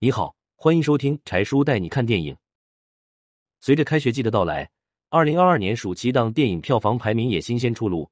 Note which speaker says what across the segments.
Speaker 1: 你好，欢迎收听柴叔带你看电影。随着开学季的到来，二零二二年暑期档电影票房排名也新鲜出炉。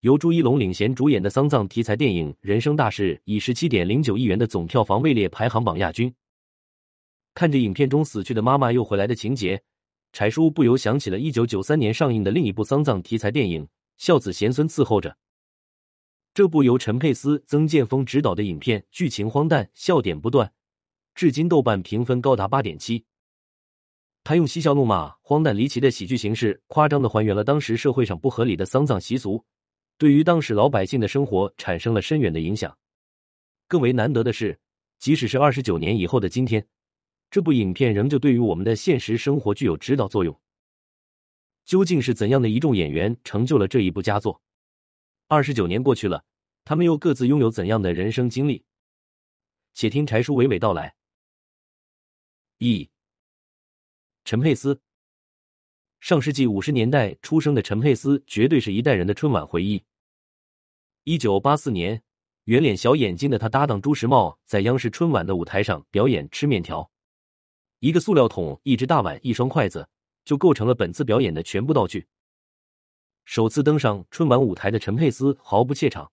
Speaker 1: 由朱一龙领衔主演的丧葬题材电影《人生大事》以十七点零九亿元的总票房位列排行榜亚军。看着影片中死去的妈妈又回来的情节，柴叔不由想起了一九九三年上映的另一部丧葬题材电影《孝子贤孙伺候着》。这部由陈佩斯、曾建峰执导的影片，剧情荒诞，笑点不断。至今豆瓣评分高达八点七。他用嬉笑怒骂、荒诞离奇的喜剧形式，夸张的还原了当时社会上不合理的丧葬习俗，对于当时老百姓的生活产生了深远的影响。更为难得的是，即使是二十九年以后的今天，这部影片仍旧对于我们的现实生活具有指导作用。究竟是怎样的一众演员成就了这一部佳作？二十九年过去了，他们又各自拥有怎样的人生经历？且听柴叔娓娓道来。一，陈佩斯。上世纪五十年代出生的陈佩斯，绝对是一代人的春晚回忆。一九八四年，圆脸小眼睛的他搭档朱时茂在央视春晚的舞台上表演吃面条，一个塑料桶、一只大碗、一双筷子，就构成了本次表演的全部道具。首次登上春晚舞台的陈佩斯毫不怯场，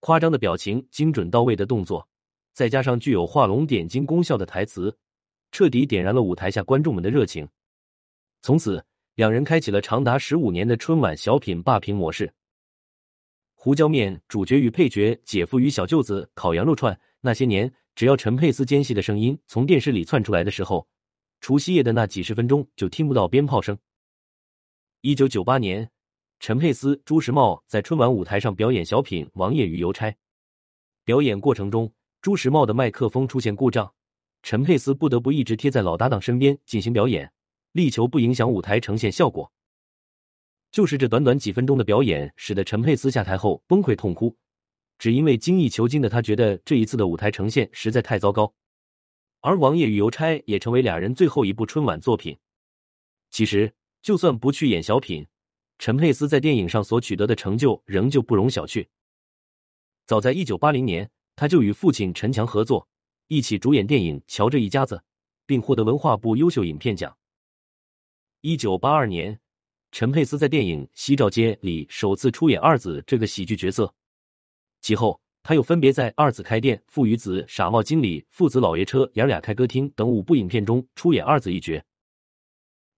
Speaker 1: 夸张的表情、精准到位的动作，再加上具有画龙点睛功效的台词。彻底点燃了舞台下观众们的热情，从此两人开启了长达十五年的春晚小品霸屏模式。胡椒面主角与配角，姐夫与小舅子，烤羊肉串。那些年，只要陈佩斯尖细的声音从电视里窜出来的时候，除夕夜的那几十分钟就听不到鞭炮声。一九九八年，陈佩斯、朱时茂在春晚舞台上表演小品《王爷与邮差》，表演过程中，朱时茂的麦克风出现故障。陈佩斯不得不一直贴在老搭档身边进行表演，力求不影响舞台呈现效果。就是这短短几分钟的表演，使得陈佩斯下台后崩溃痛哭，只因为精益求精的他觉得这一次的舞台呈现实在太糟糕。而《王爷与邮差》也成为俩人最后一部春晚作品。其实，就算不去演小品，陈佩斯在电影上所取得的成就仍旧不容小觑。早在一九八零年，他就与父亲陈强合作。一起主演电影《瞧这一家子》，并获得文化部优秀影片奖。一九八二年，陈佩斯在电影《西照街》里首次出演二子这个喜剧角色。其后，他又分别在《二子开店》《父与子》《傻帽经理》《父子老爷车》《爷俩开歌厅》等五部影片中出演二子一角。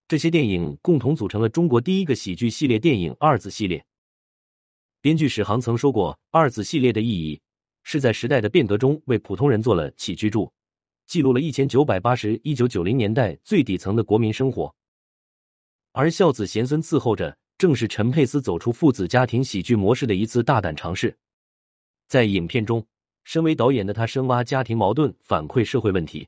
Speaker 1: 这些电影共同组成了中国第一个喜剧系列电影《二子系列》。编剧史航曾说过，《二子系列》的意义。是在时代的变革中为普通人做了起居注，记录了一千九百八十一九九零年代最底层的国民生活。而孝子贤孙伺候着，正是陈佩斯走出父子家庭喜剧模式的一次大胆尝试。在影片中，身为导演的他深挖家庭矛盾，反馈社会问题，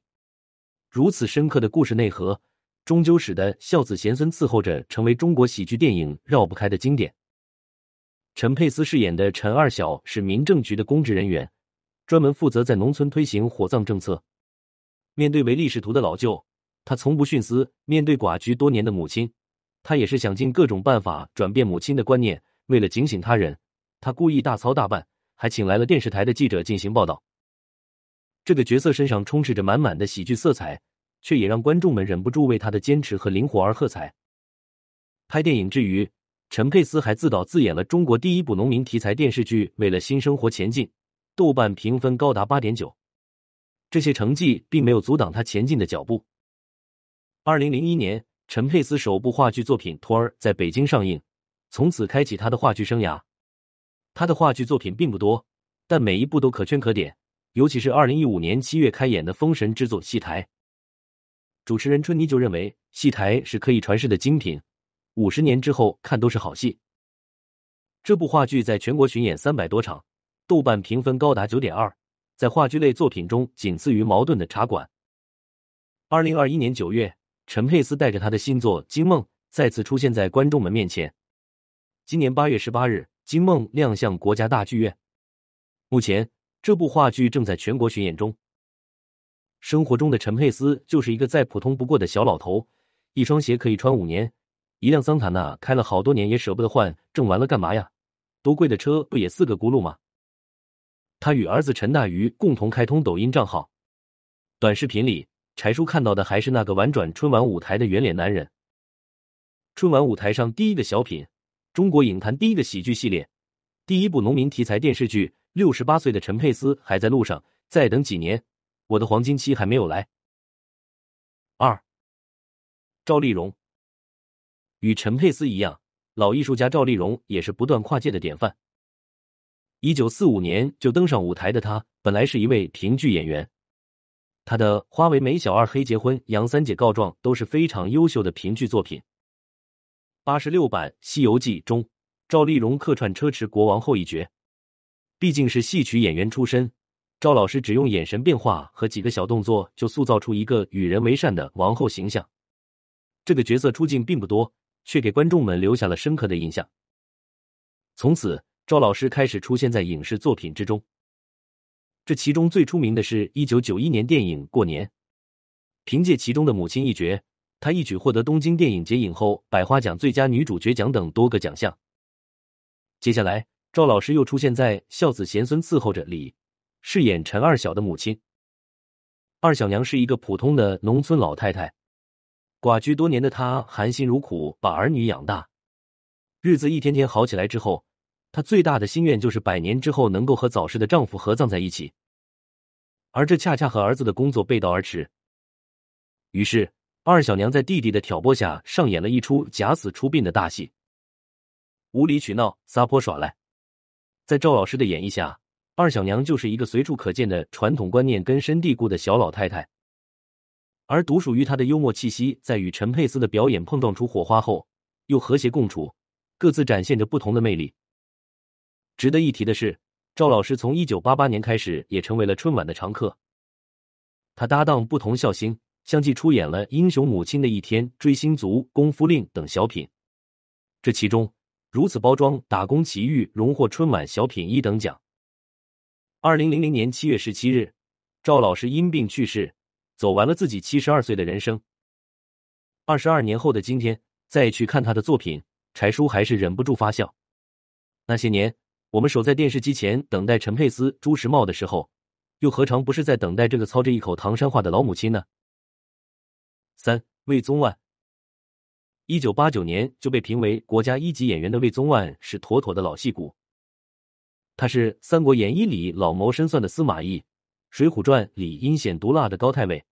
Speaker 1: 如此深刻的故事内核，终究使得孝子贤孙伺候着成为中国喜剧电影绕不开的经典。陈佩斯饰演的陈二小是民政局的公职人员，专门负责在农村推行火葬政策。面对唯利是图的老舅，他从不徇私；面对寡居多年的母亲，他也是想尽各种办法转变母亲的观念。为了警醒他人，他故意大操大办，还请来了电视台的记者进行报道。这个角色身上充斥着满满的喜剧色彩，却也让观众们忍不住为他的坚持和灵活而喝彩。拍电影之余。陈佩斯还自导自演了中国第一部农民题材电视剧《为了新生活前进》，豆瓣评分高达八点九。这些成绩并没有阻挡他前进的脚步。二零零一年，陈佩斯首部话剧作品《托儿》在北京上映，从此开启他的话剧生涯。他的话剧作品并不多，但每一部都可圈可点。尤其是二零一五年七月开演的《封神之作》戏台，主持人春妮就认为戏台是可以传世的精品。五十年之后看都是好戏。这部话剧在全国巡演三百多场，豆瓣评分高达九点二，在话剧类作品中仅次于茅盾的《茶馆》。二零二一年九月，陈佩斯带着他的新作《金梦》再次出现在观众们面前。今年八月十八日，《金梦》亮相国家大剧院。目前，这部话剧正在全国巡演中。生活中的陈佩斯就是一个再普通不过的小老头，一双鞋可以穿五年。一辆桑塔纳开了好多年也舍不得换，挣完了干嘛呀？多贵的车不也四个轱辘吗？他与儿子陈大鱼共同开通抖音账号，短视频里，柴叔看到的还是那个玩转春晚舞台的圆脸男人。春晚舞台上第一个小品，中国影坛第一个喜剧系列，第一部农民题材电视剧。六十八岁的陈佩斯还在路上，再等几年，我的黄金期还没有来。二，赵丽蓉与陈佩斯一样，老艺术家赵丽蓉也是不断跨界的典范。一九四五年就登上舞台的她，本来是一位评剧演员。她的《花为媒小二黑结婚》《杨三姐告状》都是非常优秀的评剧作品。八十六版《西游记》中，赵丽蓉客串车迟国王后一角。毕竟是戏曲演员出身，赵老师只用眼神变化和几个小动作，就塑造出一个与人为善的王后形象。这个角色出镜并不多，却给观众们留下了深刻的印象。从此。赵老师开始出现在影视作品之中，这其中最出名的是一九九一年电影《过年》，凭借其中的母亲一角，她一举获得东京电影节影后、百花奖最佳女主角奖等多个奖项。接下来，赵老师又出现在《孝子贤孙伺候着》里，饰演陈二小的母亲。二小娘是一个普通的农村老太太，寡居多年的她含辛茹苦把儿女养大，日子一天天好起来之后。她最大的心愿就是百年之后能够和早逝的丈夫合葬在一起，而这恰恰和儿子的工作背道而驰。于是，二小娘在弟弟的挑拨下，上演了一出假死出殡的大戏，无理取闹、撒泼耍赖。在赵老师的演绎下，二小娘就是一个随处可见的传统观念根深蒂固的小老太太，而独属于他的幽默气息，在与陈佩斯的表演碰撞出火花后，又和谐共处，各自展现着不同的魅力。值得一提的是，赵老师从一九八八年开始也成为了春晚的常客。他搭档不同笑星，相继出演了《英雄母亲的一天》《追星族》《功夫令》等小品。这其中，如此包装《打工奇遇》荣获春晚小品一等奖。二零零零年七月十七日，赵老师因病去世，走完了自己七十二岁的人生。二十二年后的今天，再去看他的作品，柴叔还是忍不住发笑。那些年。我们守在电视机前等待陈佩斯、朱时茂的时候，又何尝不是在等待这个操着一口唐山话的老母亲呢？三魏宗万，一九八九年就被评为国家一级演员的魏宗万是妥妥的老戏骨。他是《三国演义》里老谋深算的司马懿，《水浒传》里阴险毒辣的高太尉，《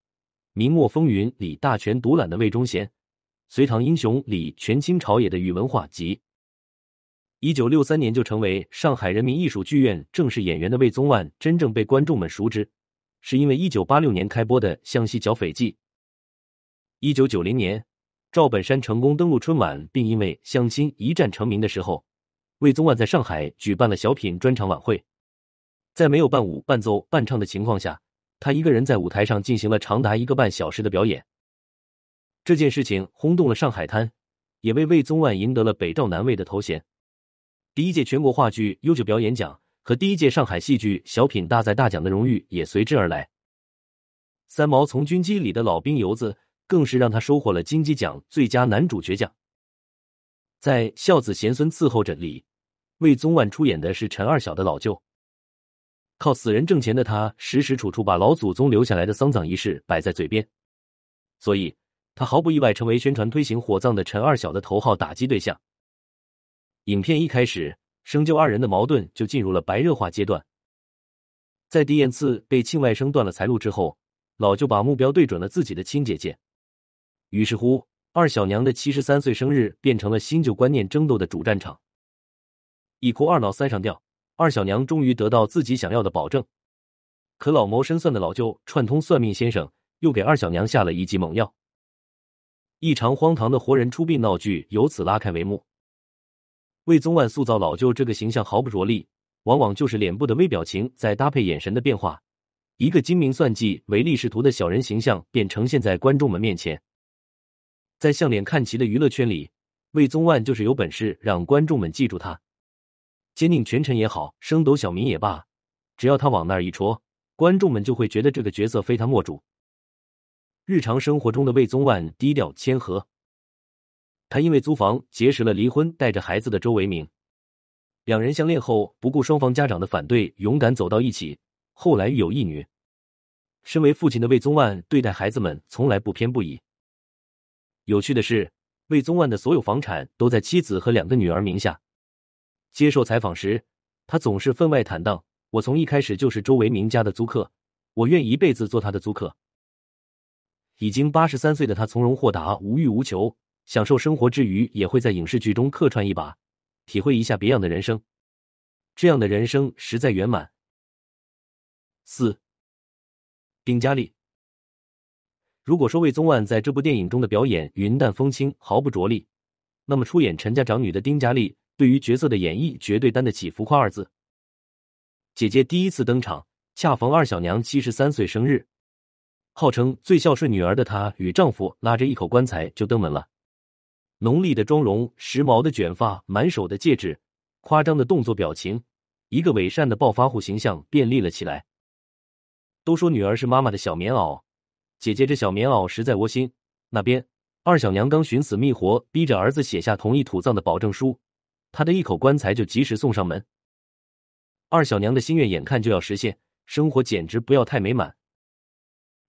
Speaker 1: 明末风云》里大权独揽的魏忠贤，《隋唐英雄》里权倾朝野的宇文化及。一九六三年就成为上海人民艺术剧院正式演员的魏宗万，真正被观众们熟知，是因为一九八六年开播的《湘西剿匪记》。一九九零年，赵本山成功登陆春晚，并因为《相亲》一战成名的时候，魏宗万在上海举办了小品专场晚会，在没有伴舞、伴奏、伴唱的情况下，他一个人在舞台上进行了长达一个半小时的表演。这件事情轰动了上海滩，也为魏宗万赢得了“北赵南魏”的头衔。第一届全国话剧优秀表演奖和第一届上海戏剧小品大赛大奖的荣誉也随之而来。三毛从军机里的老兵游子更是让他收获了金鸡奖最佳男主角奖。在《孝子贤孙伺候着》里，魏宗万出演的是陈二小的老舅。靠死人挣钱的他，时时处处把老祖宗留下来的丧葬仪式摆在嘴边，所以他毫不意外成为宣传推行火葬的陈二小的头号打击对象。影片一开始，生就二人的矛盾就进入了白热化阶段。在狄燕次被亲外甥断了财路之后，老舅把目标对准了自己的亲姐姐。于是乎，二小娘的七十三岁生日变成了新旧观念争斗的主战场。一哭二闹三上吊，二小娘终于得到自己想要的保证。可老谋深算的老舅串通算命先生，又给二小娘下了一剂猛药。一场荒唐的活人出殡闹剧由此拉开帷幕。魏宗万塑造老舅这个形象毫不着力，往往就是脸部的微表情，再搭配眼神的变化，一个精明算计、唯利是图的小人形象便呈现在观众们面前。在向脸看齐的娱乐圈里，魏宗万就是有本事让观众们记住他。奸佞权臣也好，升斗小民也罢，只要他往那儿一戳，观众们就会觉得这个角色非他莫属。日常生活中的魏宗万低调谦和。他因为租房结识了离婚带着孩子的周维明，两人相恋后不顾双方家长的反对，勇敢走到一起。后来育有一女。身为父亲的魏宗万对待孩子们从来不偏不倚。有趣的是，魏宗万的所有房产都在妻子和两个女儿名下。接受采访时，他总是分外坦荡：“我从一开始就是周维明家的租客，我愿一辈子做他的租客。”已经八十三岁的他从容豁达、无欲无求，享受生活之余，也会在影视剧中客串一把，体会一下别样的人生。这样的人生实在圆满。四。丁嘉丽，如果说魏宗万在这部电影中的表演云淡风轻，毫不着力，那么出演陈家长女的丁嘉丽对于角色的演绎绝对担得起浮夸二字。姐姐第一次登场，恰逢二小娘七十三岁生日，号称最孝顺女儿的她与丈夫拉着一口棺材就登门了。浓丽的妆容，时髦的卷发，满手的戒指，夸张的动作表情，一个伪善的暴发户形象便立了起来。都说女儿是妈妈的小棉袄，姐姐这小棉袄实在窝心。那边二小娘刚寻死觅活，逼着儿子写下同意土葬的保证书，他的一口棺材就及时送上门。二小娘的心愿眼看就要实现，生活简直不要太美满。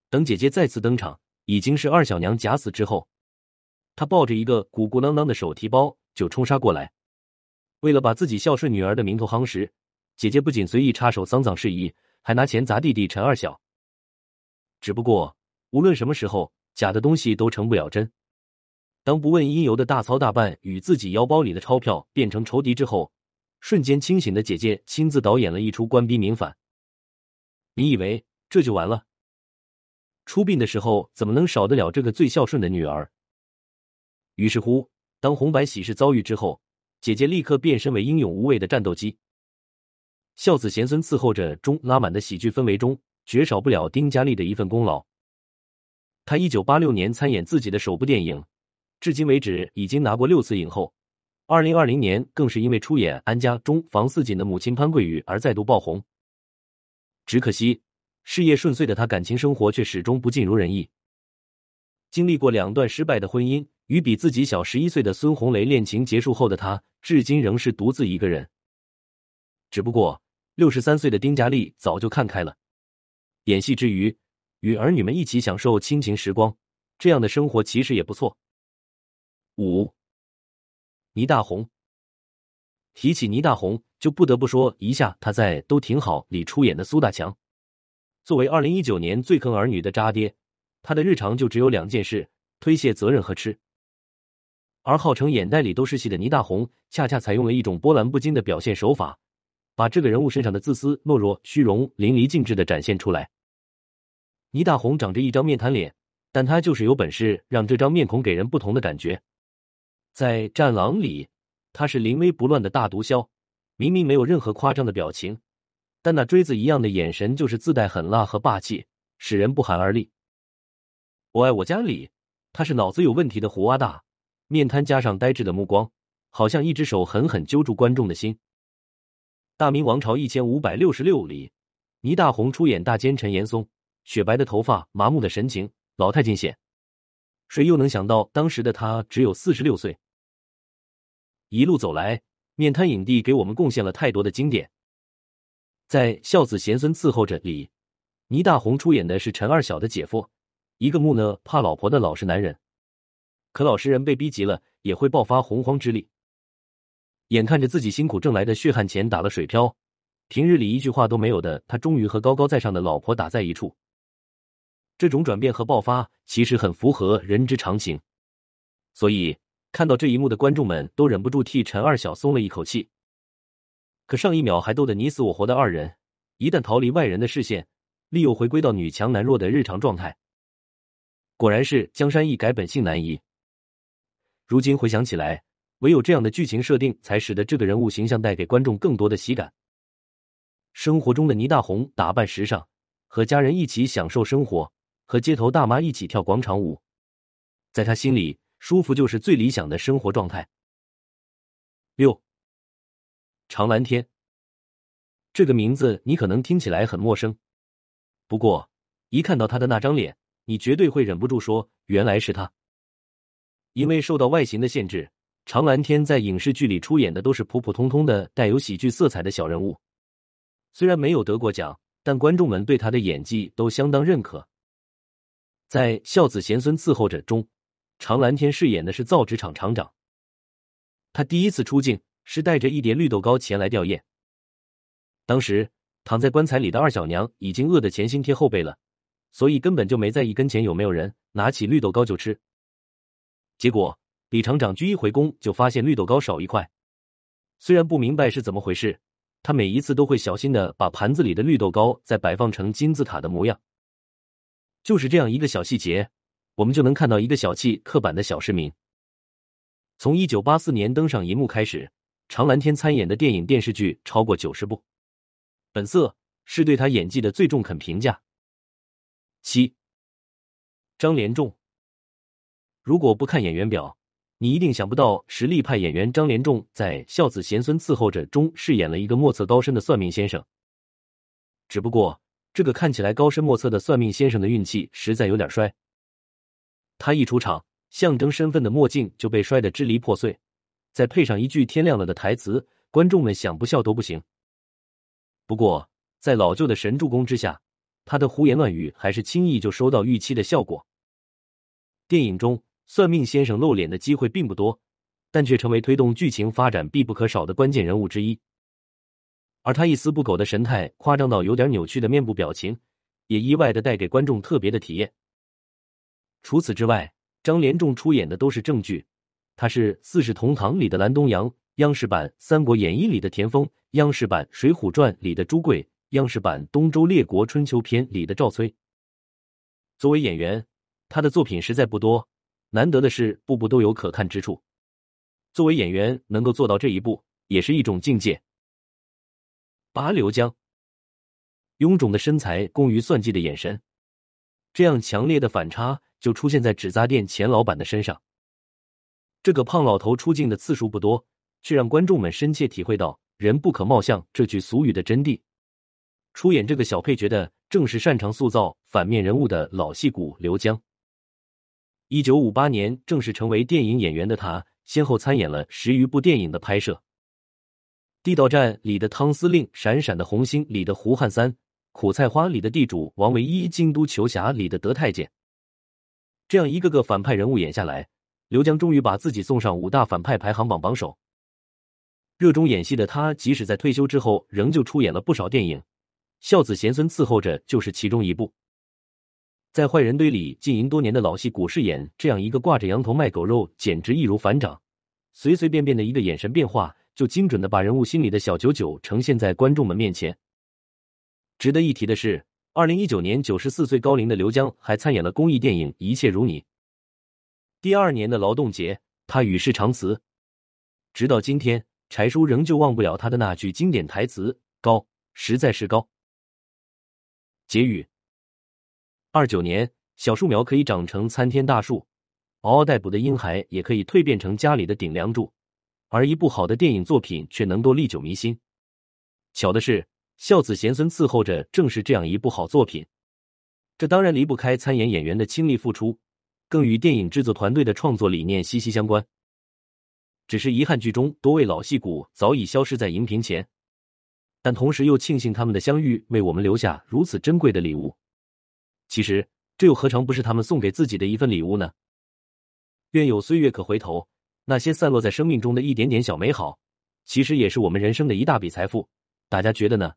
Speaker 1: 等姐姐再次登场，已经是二小娘假死之后，她抱着一个鼓鼓囊囊的手提包就冲杀过来。为了把自己孝顺女儿的名头夯实，姐姐不仅随意插手丧葬事宜。还拿钱砸弟弟陈二小。只不过，无论什么时候，假的东西都成不了真。当不问因由的大操大办与自己腰包里的钞票变成仇敌之后，瞬间清醒的姐姐亲自导演了一出官逼民反。你以为这就完了？出殡的时候怎么能少得了这个最孝顺的女儿？于是乎，当红白喜事遭遇之后，姐姐立刻变身为英勇无畏的战斗机。孝子贤孙伺候着中拉满的喜剧氛围中，绝少不了丁嘉丽的一份功劳。他一九八六年参演自己的首部电影，至今为止已经拿过六次影后。二零二零年更是因为出演《安家》中房似锦的母亲潘桂雨而再度爆红。只可惜事业顺遂的他，感情生活却始终不尽如人意。经历过两段失败的婚姻，与比自己小十一岁的孙红雷恋情结束后的他，至今仍是独自一个人。只不过。六十三岁的丁嘉丽早就看开了，演戏之余与儿女们一起享受亲情时光，这样的生活其实也不错。五，倪大红。提起倪大红，就不得不说一下他在《都挺好》里出演的苏大强。作为二零一九年最坑儿女的渣爹，他的日常就只有两件事：推卸责任和吃。而号称眼袋里都是戏的倪大红，恰恰采用了一种波澜不惊的表现手法。把这个人物身上的自私、懦弱、虚荣淋漓尽致的展现出来。倪大红长着一张面瘫脸，但他就是有本事让这张面孔给人不同的感觉。在《战狼》里，他是临危不乱的大毒枭，明明没有任何夸张的表情，但那锥子一样的眼神就是自带狠辣和霸气，使人不寒而栗。我爱我家里，他是脑子有问题的胡阿大，面瘫加上呆滞的目光，好像一只手狠狠揪住观众的心。大明王朝一千五百六十六里，倪大红出演大奸臣严嵩，雪白的头发，麻木的神情，老态尽显。谁又能想到当时的他只有四十六岁？一路走来，面瘫影帝给我们贡献了太多的经典。在《孝子贤孙伺候着》里，倪大红出演的是陈二小的姐夫，一个木讷怕老婆的老实男人。可老实人被逼急了，也会爆发洪荒之力。眼看着自己辛苦挣来的血汗钱打了水漂，平日里一句话都没有的他，终于和高高在上的老婆打在一处。这种转变和爆发其实很符合人之常情，所以看到这一幕的观众们都忍不住替陈二小松了一口气。可上一秒还斗得你死我活的二人，一旦逃离外人的视线，立又回归到女强男弱的日常状态。果然是江山易改，本性难移。如今回想起来。唯有这样的剧情设定，才使得这个人物形象带给观众更多的喜感。生活中的倪大红打扮时尚，和家人一起享受生活，和街头大妈一起跳广场舞，在他心里，舒服就是最理想的生活状态。六，常蓝天，这个名字你可能听起来很陌生，不过一看到他的那张脸，你绝对会忍不住说：“原来是他。”因为受到外形的限制。常蓝天在影视剧里出演的都是普普通通的、带有喜剧色彩的小人物，虽然没有得过奖，但观众们对他的演技都相当认可。在孝子贤孙伺候着中，常蓝天饰演的是造纸厂厂长。他第一次出镜是带着一碟绿豆糕前来吊唁。当时躺在棺材里的二小娘已经饿得前心贴后背了，所以根本就没在意跟前有没有人，拿起绿豆糕就吃。结果李厂长鞠一回宫就发现绿豆糕少一块，虽然不明白是怎么回事，他每一次都会小心的把盘子里的绿豆糕再摆放成金字塔的模样。就是这样一个小细节，我们就能看到一个小气刻板的小市民。从一九八四年登上银幕开始，常蓝天参演的电影电视剧超过九十部，本色是对他演技的最中肯评价。七，张连仲。如果不看演员表，你一定想不到实力派演员张连仲在《孝子贤孙伺候着》中饰演了一个莫测高深的算命先生。只不过。这个看起来高深莫测的算命先生的运气实在有点衰。他一出场，象征身份的墨镜就被摔得支离破碎，再配上一句“天亮了”的台词，观众们想不笑都不行。不过，在老旧的神助攻之下，他的胡言乱语还是轻易就收到预期的效果。电影中，算命先生露脸的机会并不多，但却成为推动剧情发展必不可少的关键人物之一。而他一丝不苟的神态，夸张到有点扭曲的面部表情，也意外的带给观众特别的体验。除此之外，张连仲出演的都是正剧，他是《四世同堂》里的蓝东阳，央视版《三国演义》里的田丰，央视版《水浒传》里的朱贵，央视版《东周列国春秋篇》里的赵崔。作为演员，他的作品实在不多，难得的是部部都有可看之处。作为演员，能够做到这一步，也是一种境界。拔刘江，臃肿的身材攻于算计的眼神，这样强烈的反差就出现在纸扎店钱老板的身上。这个胖老头出镜的次数不多，却让观众们深切体会到“人不可貌相”这句俗语的真谛。出演这个小配角的正是擅长塑造反面人物的老戏骨刘江。一九五八年正式成为电影演员的他，先后参演了十余部电影的拍摄。地道战里的汤司令，闪闪的红星里的胡汉三，苦菜花里的地主王唯一，京都球侠里的德太监，这样一个个反派人物演下来，刘江终于把自己送上五大反派排行榜榜首。热衷演戏的他，即使在退休之后，仍旧出演了不少电影，《孝子贤孙伺候着》就是其中一部。在坏人堆里经营多年的老戏骨饰演这样一个挂着羊头卖狗肉，简直易如反掌，随随便便的一个眼神变化。就精准的把人物心里的小九九呈现在观众们面前。值得一提的是，二零一九年九十四岁高龄的刘江还参演了公益电影《一切如你》。第二年的劳动节，他与世长辞。直到今天，柴叔仍旧忘不了他的那句经典台词：“高，实在是高。”结语：二九年，小树苗可以长成参天大树，嗷嗷待哺的婴孩也可以蜕变成家里的顶梁柱。而一部好的电影作品却能够历久弥新。巧的是，孝子贤孙伺候着，正是这样一部好作品。这当然离不开参演演员的倾力付出，更与电影制作团队的创作理念息息相关。只是遗憾，剧中多位老戏骨早已消失在荧屏前，但同时又庆幸他们的相遇为我们留下如此珍贵的礼物。其实，这又何尝不是他们送给自己的一份礼物呢？愿有岁月可回头。那些散落在生命中的一点点小美好，其实也是我们人生的一大笔财富。大家觉得呢？